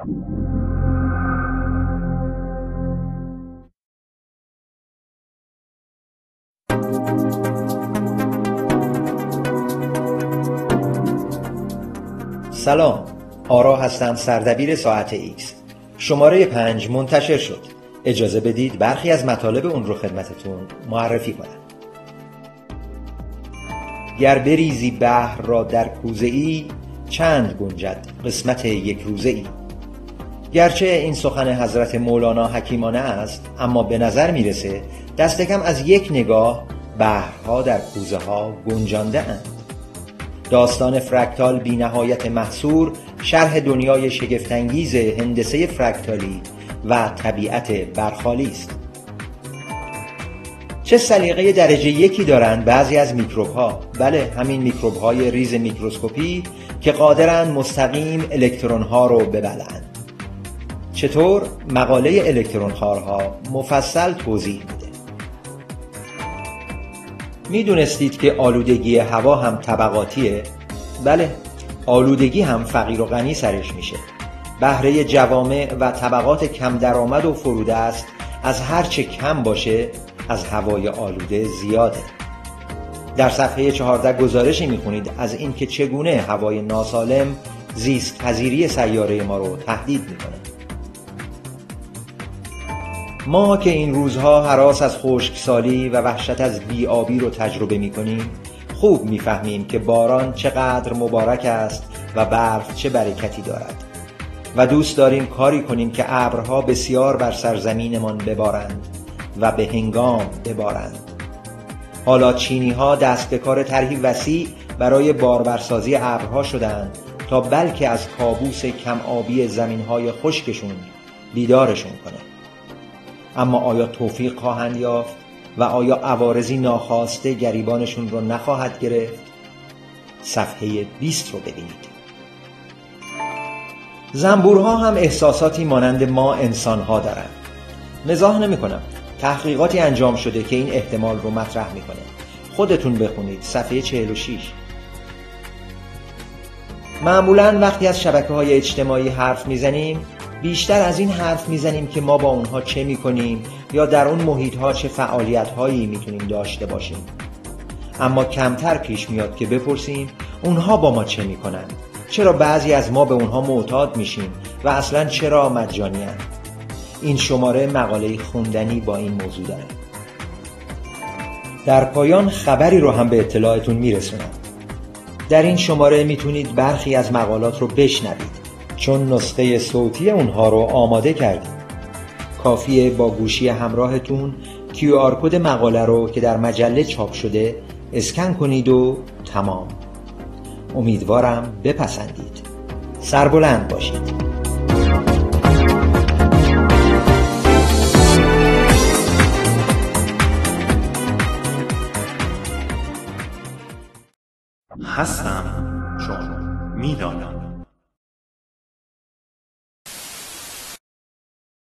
سلام آرا هستم سردبیر ساعت ایکس. شماره پنج منتشر شد. اجازه بدید برخی از مطالب اون رو خدمتتون معرفی کنم. گر بریزی بحر را در کوزه ای چند گنجد قسمت یک روزه ای؟ گرچه این سخن حضرت مولانا حکیمانه است اما به نظر می‌رسه دست کم از یک نگاه بحرها در کوزه ها گنجانده اند. داستان فرکتال بی نهایت محصور شرح دنیای شگفتانگیز هندسه فرکتالی و طبیعت برخالی است. چه سلیقه درجه یکی دارند بعضی از میکروب ها بله همین میکروب های ریز میکروسکوپی که قادرند مستقیم الکترون ها رو ببلند چطور مقاله الکترون خارها مفصل توضیح میده؟ می‌دونستید که آلودگی هوا هم طبقاتیه؟ بله آلودگی هم فقیر و غنی سرش میشه. بهره جوامع و طبقات کم درآمد و فروده است. از هر چه کم باشه از هوای آلوده زیاده. در صفحه 14 گزارشی می‌خونید از اینکه چگونه هوای ناسالم زیست پذیری سیاره ما رو تهدید می‌کنه ما که این روزها حراس از خشکسالی و وحشت از بیابی رو تجربه می‌کنیم خوب می‌فهمیم که باران چقدر مبارک است و برف چه برکتی دارد. و دوست داریم کاری کنیم که ابرها بسیار بر سرزمینمان ببارند و به هنگام ببارند. حالا چینی ها دست به کار طرحی وسیع برای بارورسازی ابرها شدند تا بلکه از کابوس کم آبی زمین های خشکشون بیدارشون کنه اما آیا توفیق خواهند یافت و آیا عوارضی ناخواسته گریبانشون رو نخواهد گرفت؟ صفحه 20 رو ببینید. زنبورها هم احساساتی مانند ما انسانها دارند. مزاح نمی کنم تحقیقاتی انجام شده که این احتمال رو مطرح می‌کنه. خودتون بخونید. صفحه 46 معمولا وقتی از شبکه های اجتماعی حرف می‌زنیم بیشتر از این حرف می‌زنیم که ما با اونها چه می‌کنیم یا در اون محیط ها چه فعالیت هایی می‌تونیم داشته باشیم. اما کمتر پیش میاد که بپرسیم اونها با ما چه می‌کنن؟ چرا بعضی از ما به اونها معتاد میشیم و اصلا چرا مجانی هن؟ این شماره مقاله خوندنی با این موضوع داره. در پایان خبری رو هم به اطلاعتون میرسونم. در این شماره می‌تونید برخی از مقالات رو بشنوید. چون نسخه صوتی اونها رو آماده کردیم. کافیه با گوشی همراهتون QR کد مقاله رو که در مجله چاپ شده اسکن کنید و تمام. امیدوارم بپسندید. سربلند باشید. هستم چون می‌دانم.